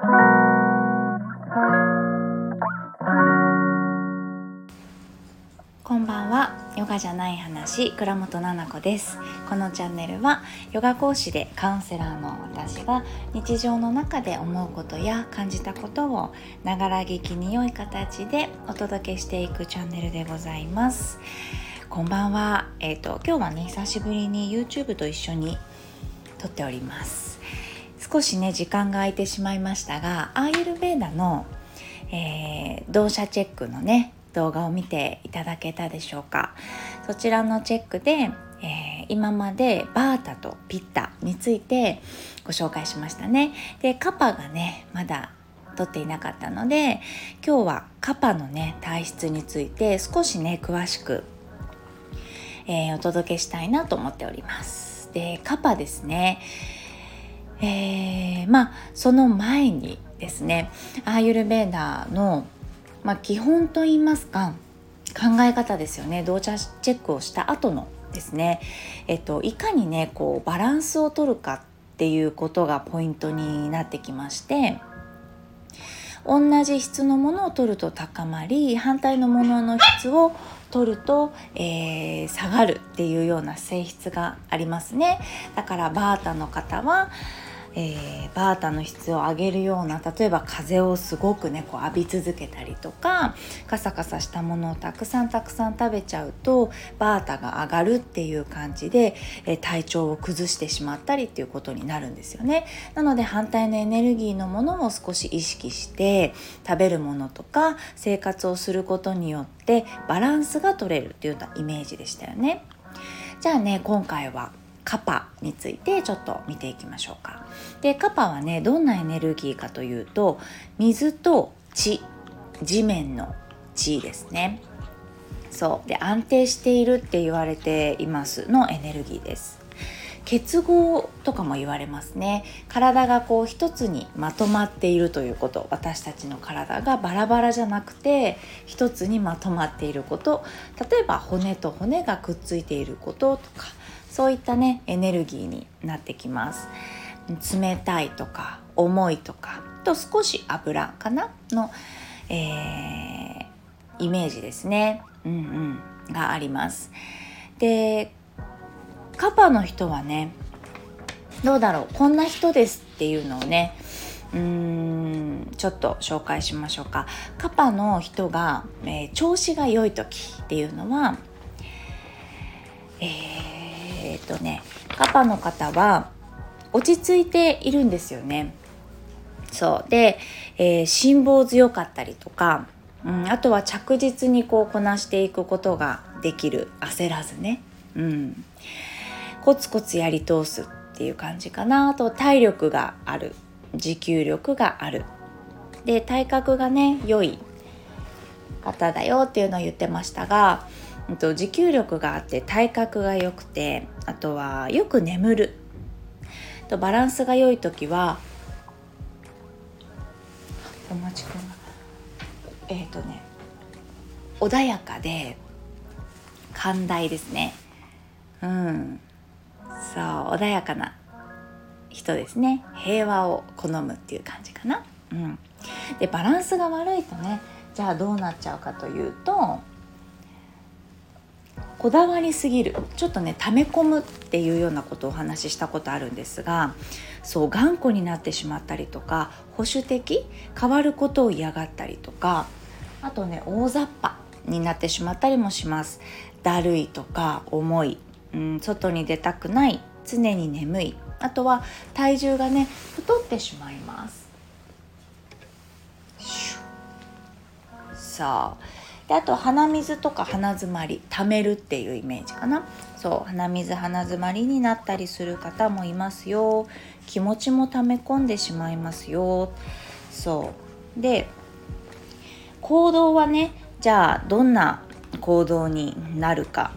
こんばんは。ヨガじゃない話倉本々子です。このチャンネルはヨガ講師でカウンセラーの私が日常の中で思うことや感じたことをながら聞きに良い形でお届けしていくチャンネルでございます。こんばんは。えっ、ー、と今日はね久しぶりに YouTube と一緒に撮っております。少しね時間が空いてしまいましたがアーユルベーダの、えー、動作チェックのね動画を見ていただけたでしょうか。そちらのチェックで、えー、今までバータとピッタについてご紹介しましたね。でカパがねまだ取っていなかったので今日はカパのね体質について少しね詳しく、えー、お届けしたいなと思っております。でカパですね。えー、まあその前にですねアーユルベーダーのまあ、基本といいますか考え方ですよね。同茶チェックをした後のですね、えっと、いかにねこうバランスを取るかっていうことがポイントになってきまして同じ質のものを取ると高まり反対のものの質を取ると、えー、下がるっていうような性質がありますね。だからバータの方はえー、バータの質を上げるような例えば風をすごくねこう浴び続けたりとかカサカサしたものをたくさんたくさん食べちゃうとバータが上がるっていう感じで、えー、体調を崩してしまったりっていうことになるんですよね。なので反対のエネルギーのものも少し意識して食べるものとか生活をすることによってバランスが取れるっていうようなイメージでしたよね。じゃあね今回はカパについてちょっと見ていきましょうか。でカパはねどんなエネルギーかというと水と地地面の地ですね。そうで安定しているって言われていますのエネルギーです。結合とかも言われますね体がこう一つにまとまっているということ私たちの体がバラバラじゃなくて一つにまとまっていること例えば骨と骨がくっついていることとかそういったねエネルギーになってきます。冷たいとか重いとかと少し油かなの、えー、イメージですね。うんうんがあります。でカパの人はねどうだろうこんな人ですっていうのをねうーんちょっと紹介しましょうか。カパの人が、えー、調子が良い時っていうのはえー、とねカパの方は落ち着いているんですよね。そう。で、えー、辛抱強かったりとか、うん、あとは着実にこうこなしていくことができる焦らずね、うん、コツコツやり通すっていう感じかな。あと体力がある。持久力がある。で体格がね良い方だよっていうのを言ってましたがと持久力があって体格が良くてあとはよく眠る。とバランスが良い時はお待ちくんえっ、ー、とね穏やかで寛大ですね。うん。そう穏やかな人ですね。平和を好むっていう感じかな。うん。でバランスが悪いとねじゃあどうなっちゃうかというとこだわりすぎるちょっとね溜め込むっていうようなことをお話ししたことあるんですがそう頑固になってしまったりとか保守的変わることを嫌がったりとかあとね大雑把になってしまったりもします。だるいとか重い、うん、外に出たくない常に眠いあとは体重がね太ってしまいます。さあであと鼻水とか鼻づまり溜めるっていうイメージかな。そう鼻水鼻づまりになったりする方もいますよ。気持ちも溜め込んでしまいますよ。そう。で行動はねじゃあどんな行動になるか。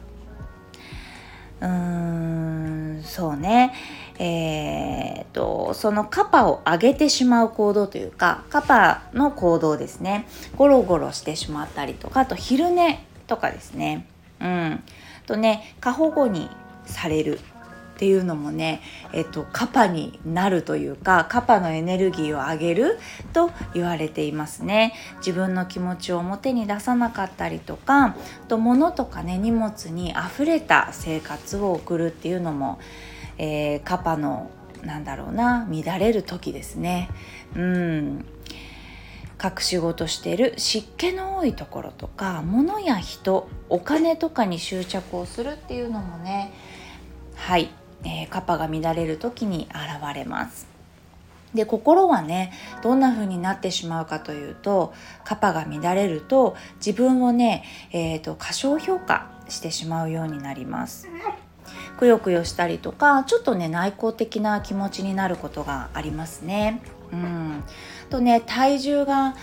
うーんそうね。えーと、そのカパを上げてしまう行動というかカパの行動ですね。ゴロゴロしてしまったりとかあと昼寝とかですね。うん。とね過保護にされるっていうのもね、えっと、カパになるというかカパのエネルギーを上げると言われていますね。自分の気持ちを表に出さなかったりとかと物とかね荷物にあふれた生活を送るっていうのも、えー、カパのなんだろうな乱れる時ですね。うん。隠し事してる湿気の多いところとか物や人お金とかに執着をするっていうのもねはい、えー、カパが乱れる時に現れます。で心はねどんな風になってしまうかというとカパが乱れると自分をね、えーと、過小評価してしまうようになります。くよくよしたりとかちょっとね内向的な気持ちになることがありますね。うん。とね体重がやっ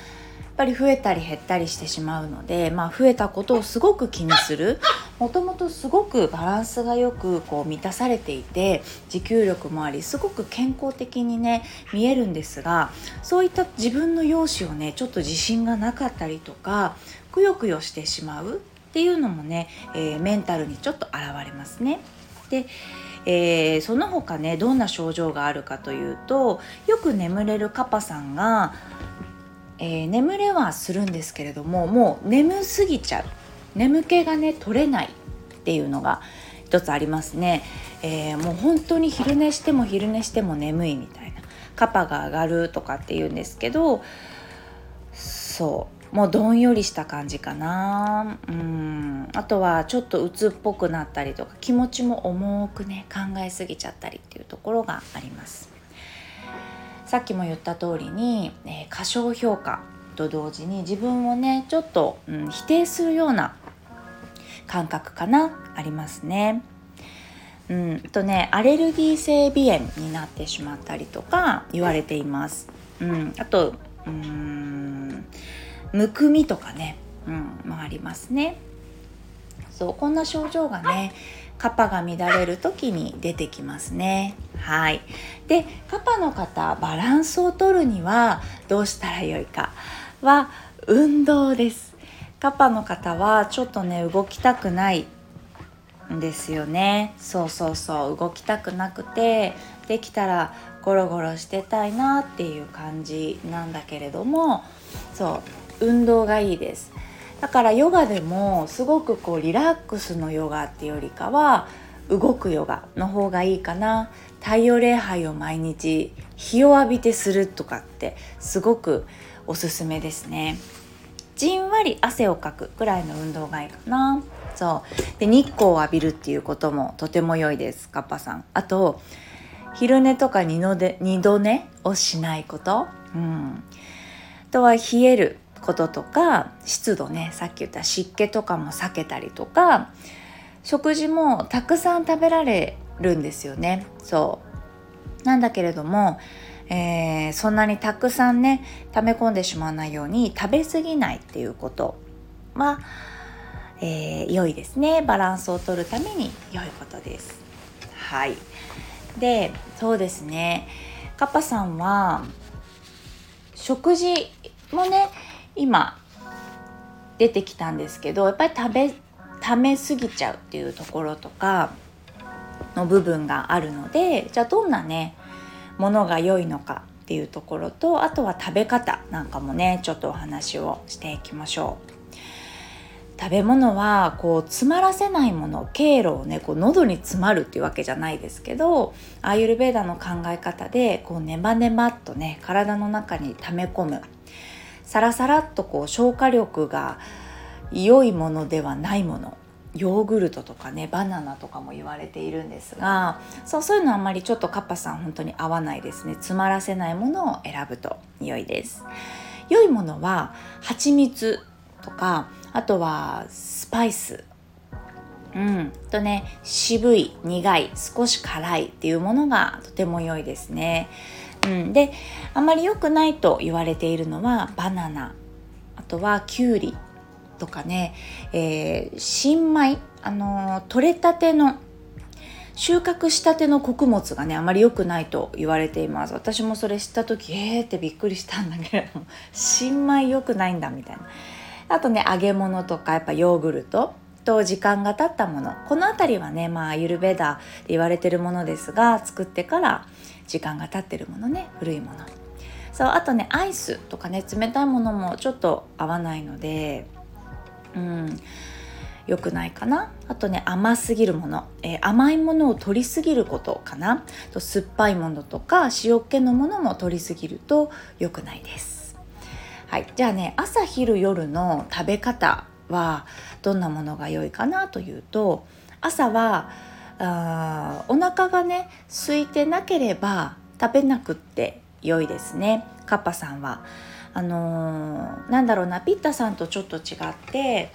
ぱり増えたり減ったりしてしまうので、まあ、増えたことをすごく気にする。もともとすごくバランスがよくこう満たされていて持久力もありすごく健康的にね見えるんですがそういった自分の容姿をねちょっと自信がなかったりとかくよくよしてしまうっていうのもね、えー、メンタルにちょっと現れますね。でえー、その他ねどんな症状があるかというとよく眠れるカパさんが、えー、眠れはするんですけれどももう眠すぎちゃう。眠気がね取れないっていうのが一つありますね、えー、もう本当に昼寝しても昼寝しても眠いみたいな。カパが上がるとかっていうんですけどそう。もうどんよりした感じかな。うん。あとはちょっと鬱っぽくなったりとか気持ちも重くね考えすぎちゃったりっていうところがあります。さっきも言った通りに、えー、過小評価と同時に自分をねちょっと、うん、否定するような感覚かなありますね。うん、とねアレルギー性鼻炎になってしまったりとか言われています。うん、あとうん。むくみとかね、うん、もありますね。そうこんな症状がねカパが乱れる時に出てきますね。はい。でカパの方バランスをとるにはどうしたらよいか？は運動です。カパの方はちょっとね動きたくないんですよね。そうそうそう動きたくなくてできたらゴロゴロしてたいなっていう感じなんだけれどもそう運動がいいです。だからヨガでもすごくこうリラックスのヨガっていうよりかは動くヨガの方がいいかな。太陽礼拝を毎日日を浴びてするとかってすごくおすすめですね。じんわり汗をかくくらいの運動がいいかな。そう。で日光を浴びるっていうこともとても良いです。カッパさん。あと昼寝とか二度二度寝をしないこと。うん。あとは冷える。こととか湿度ねさっき言った湿気とかも避けたりとか食事もたくさん食べられるんですよね。そう。なんだけれども、えー、そんなにたくさんね溜め込んでしまわないように食べ過ぎないっていうことは、えー、良いですね。バランスをとるために良いことです。はい。でそうですね。カッパさんは食事もね今出てきたんですけどやっぱり食べためすぎちゃうっていうところとかの部分があるのでじゃあどんなねものが良いのかっていうところとあとは食べ方なんかもねちょっとお話をしていきましょう。食べ物はこう詰まらせないもの経路をねこう喉に詰まるっていうわけじゃないですけどアーユルベーダの考え方でこうネバネバっとね体の中に溜め込むサラサラっとこう消化力が良いものではないもの。ヨーグルトとかねバナナとかも言われているんですがそうそういうのはあんまりちょっとカッパさん本当に合わないですね。詰まらせないものを選ぶと。良いです。良いものは蜂蜜とかあとはスパイス。うん。とね渋い苦い少し辛いっていうものがとても良いですね。うん、であまり良くないと言われているのはバナナ。あとはきゅうりとかね、えー、新米、あの、取れたての収穫したての穀物がねあまり良くないと言われています。私もそれ知った時えーってびっくりしたんだけれども 新米良くないんだみたいな。あとね揚げ物とかやっぱヨーグルト。と時間が経ったもの。この辺りはねまあゆるベダで言われてるものですが作ってから時間が経ってるものね。古いもの。そうあとねアイスとかね冷たいものもちょっと合わないのでうん。良くないかな。あとね甘すぎるもの、えー、甘いものを取りすぎることかな。と酸っぱいものとか塩っ気のものも取りすぎると良くないです。はい。じゃあね朝昼夜の食べ方はどんなものが良いかなというと朝はあお腹がね空いてなければ食べなくって良いですね。カッパさんは。あのー、なんだろうなピッタさんとちょっと違って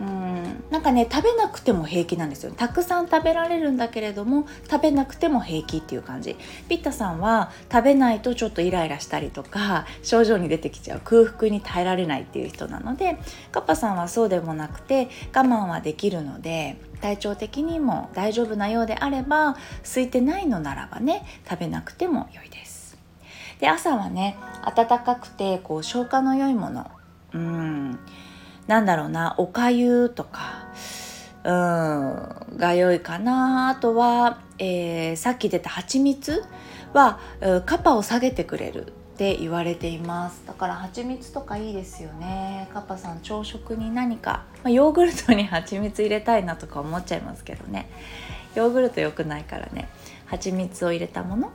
うんなんかね食べなくても平気なんですよ。たくさん食べられるんだけれども食べなくても平気っていう感じ。ピッタさんは食べないとちょっとイライラしたりとか症状に出てきちゃう。空腹に耐えられないっていう人なのでカッパさんはそうでもなくて我慢はできるので体調的にも大丈夫なようであれば空いてないのならばね食べなくても良いです。で朝はね暖かくてこう消化の良いもの。うん。なんだろうなおかゆとか。うん。が良いかな。あとは、えー、さっき出た蜂蜜はカパを下げてくれる。って言われています。だから蜂蜜とかいいですよね。カパさん朝食に何か、まあ、ヨーグルトに蜂蜜入れたいなとか思っちゃいますけどね。ヨーグルト良くないからね。蜂蜜を入れたもの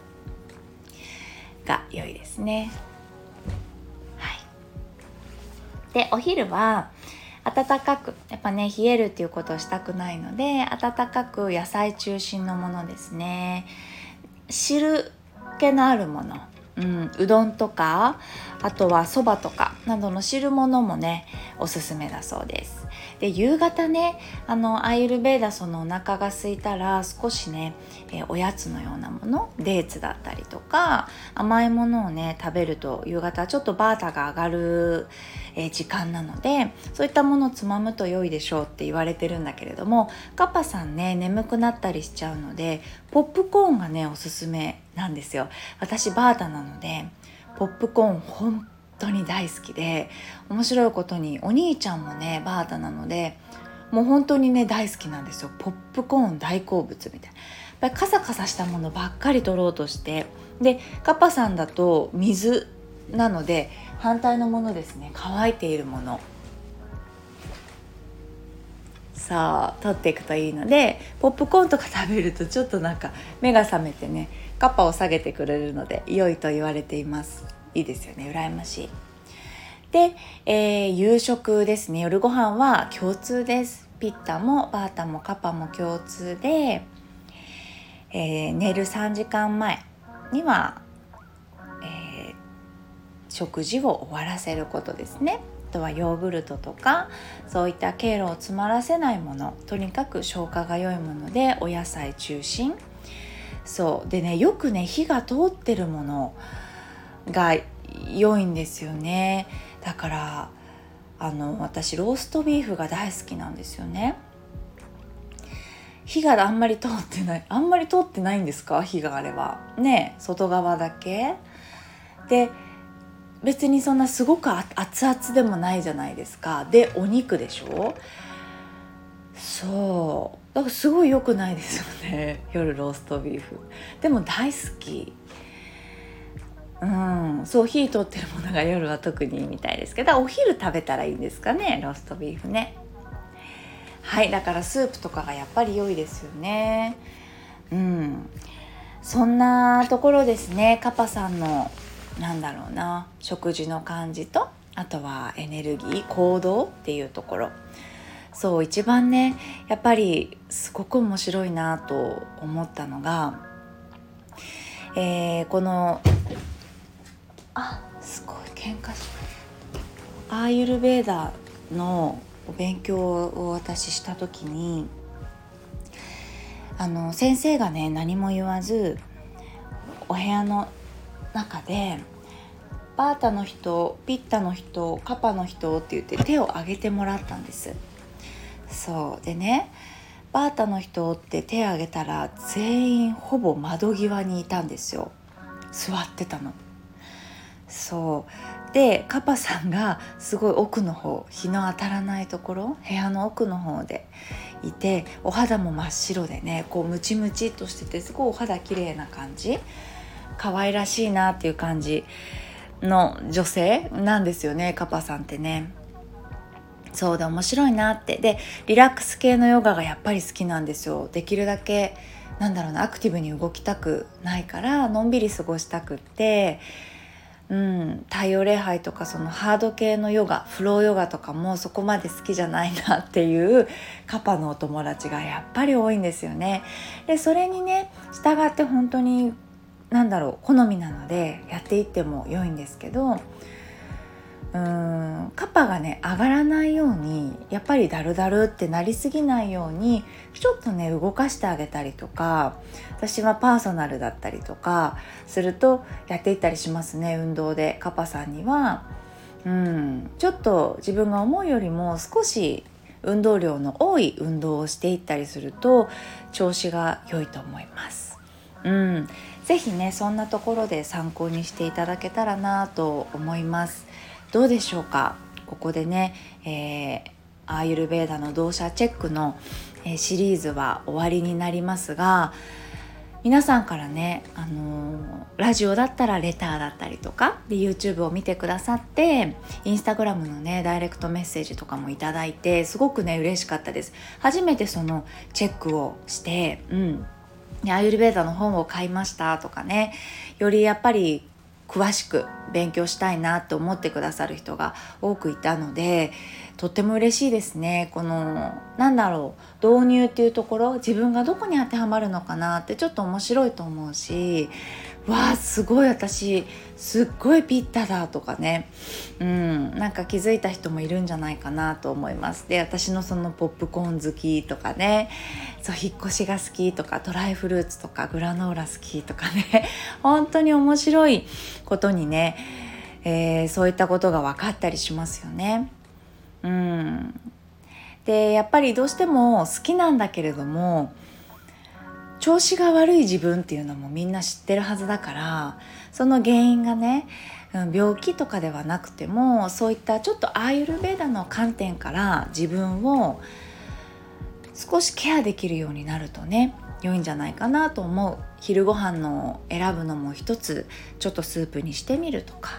が良いですね。はい、でお昼は暖かくやっぱね冷えるっていうことをしたくないので暖かく野菜中心のものですね。汁気のあるもの。うん、うどんとかあとはそばとかなどの汁物もねおすすめだそうです。で夕方ねあのアイルベーダそのお腹が空いたら少しね、えー、おやつのようなものデーツだったりとか甘いものをね食べると夕方ちょっとバータが上がる、えー、時間なのでそういったものをつまむと良いでしょうって言われてるんだけれどもカパさんね眠くなったりしちゃうのでポップコーンがねおすすめなんですよ。私バータなのでポップコーン本当に大好きで面白いことにお兄ちゃんもねバータなのでもう本当にね大好きなんですよ。ポップコーン大好物みたいな。やっぱりカサカサしたものばっかり取ろうとしてでカッパさんだと水なので反対のものですね。乾いているもの。さあ取っていくといいのでポップコーンとか食べるとちょっとなんか目が覚めてねカッパを下げてくれるので良いと言われています。いいですよね。羨ましい。で、えー、夕食ですね。夜ご飯は共通です。ピッタもバータもカパも共通で、えー、寝る3時間前には、食事を終わらせることですね。あとはヨーグルトとかそういった経路を詰まらせないものとにかく消化が良いものでお野菜中心。そう。でねよくね火が通ってるものが良いんですよね。だからあの私ローストビーフが大好きなんですよね。火があんまり通ってない。あんまり通ってないんですか？火があれば。ね外側だけ。で別にそんなすごく熱々でもないじゃないですか。でお肉でしょ？そう。だからすごい良くないですよね。夜ローストビーフ。でも大好き。うん。そう火通ってるものが夜は特にいいみたいですけど。お昼食べたらいいんですかね？ローストビーフね。はい。だからスープとかがやっぱり良いですよね。うん。そんなところですね。カパさんのなんだろうな。食事の感じとあとはエネルギー行動っていうところ。そう一番ねやっぱりすごく面白いなと思ったのが、えー、このあすごい喧嘩しアーユルベーダのお勉強を私した時にあの先生がね何も言わずお部屋の中でバータの人ピッタの人カパの人って言って手を挙げてもらったんです。そう。でねバータの人って手を挙げたら全員ほぼ窓際にいたんですよ。座ってたの。そう。でカパさんがすごい奥の方日の当たらないところ部屋の奥の方でいてお肌も真っ白でねこうムチムチっとしててすごいお肌綺麗な感じ。可愛らしいなっていう感じの女性なんですよねカパさんってね。そうで面白いなってでリラックス系のヨガがやっぱり好きなんですよできるだけなんだろうなアクティブに動きたくないからのんびり過ごしたくってうん、太陽礼拝とかそのハード系のヨガフローヨガとかもそこまで好きじゃないなっていうカパのお友達がやっぱり多いんですよね。でそれにね従って本当に何だろう好みなのでやっていっても良いんですけどうーんカパがね上がらないようにやっぱりダルダルってなりすぎないようにちょっとね動かしてあげたりとか私はパーソナルだったりとかするとやっていったりしますね運動でカパさんにはうんちょっと自分が思うよりも少し運動量の多い運動をしていったりすると調子が良いと思います。うん、ぜひねそんなところで参考にしていただけたらなと思います。どうでしょうか？ここでね、えー、アーユルベーダの動作チェックの、シリーズは終わりになりますが皆さんからね、あの、ラジオだったらレターだったりとかで YouTube を見てくださってインスタグラムのねダイレクトメッセージとかもいただいてすごくね嬉しかったです。初めてそのチェックをしてうん。アーユルベーダの本を買いましたとかねよりやっぱり詳しく勉強したいなと思ってくださる人が多くいたのでとっても嬉しいですね。このなんだろう導入っていうところ自分がどこに当てはまるのかなってちょっと面白いと思うしわあすごい私すっごいピッタだとかね。うんなんか気づいた人もいるんじゃないかなと思います。で私のそのポップコーン好きとかね。そう引っ越しが好きとかドライフルーツとかグラノーラ好きとかね。本当に面白いことにね、えー、そういったことが分かったりしますよね。うん。でやっぱりどうしても好きなんだけれども調子が悪い自分っていうのもみんな知ってるはずだからその原因がね病気とかではなくてもそういったちょっとアーユルベーダの観点から自分を少しケアできるようになるとね良いんじゃないかなと思う。昼ご飯の選ぶのも一つちょっとスープにしてみるとか。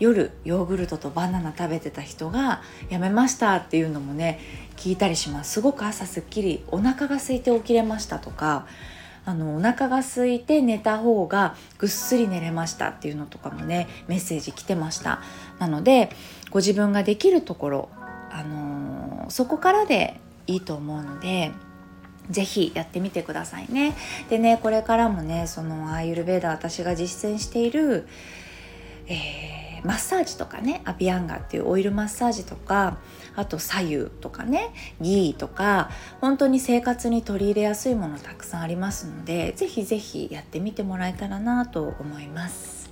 夜ヨーグルトとバナナ食べてた人がやめましたっていうのもね聞いたりしますすごく朝すっきりお腹が空いて起きれましたとかあのお腹が空いて寝た方がぐっすり寝れましたっていうのとかもねメッセージ来てましたなのでご自分ができるところ、あのー、そこからでいいと思うのでぜひやってみてくださいね。でねこれからもねそのアーユルベーダ私が実践している、えーマッサージとかねアビアンガっていうオイルマッサージとかあと左右とかねギーとか本当に生活に取り入れやすいものたくさんありますのでぜひぜひやってみてもらえたらなと思います。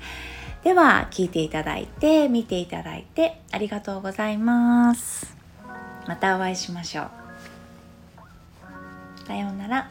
では聞いていただいて見ていただいてありがとうございます。またお会いしましょう。さようなら。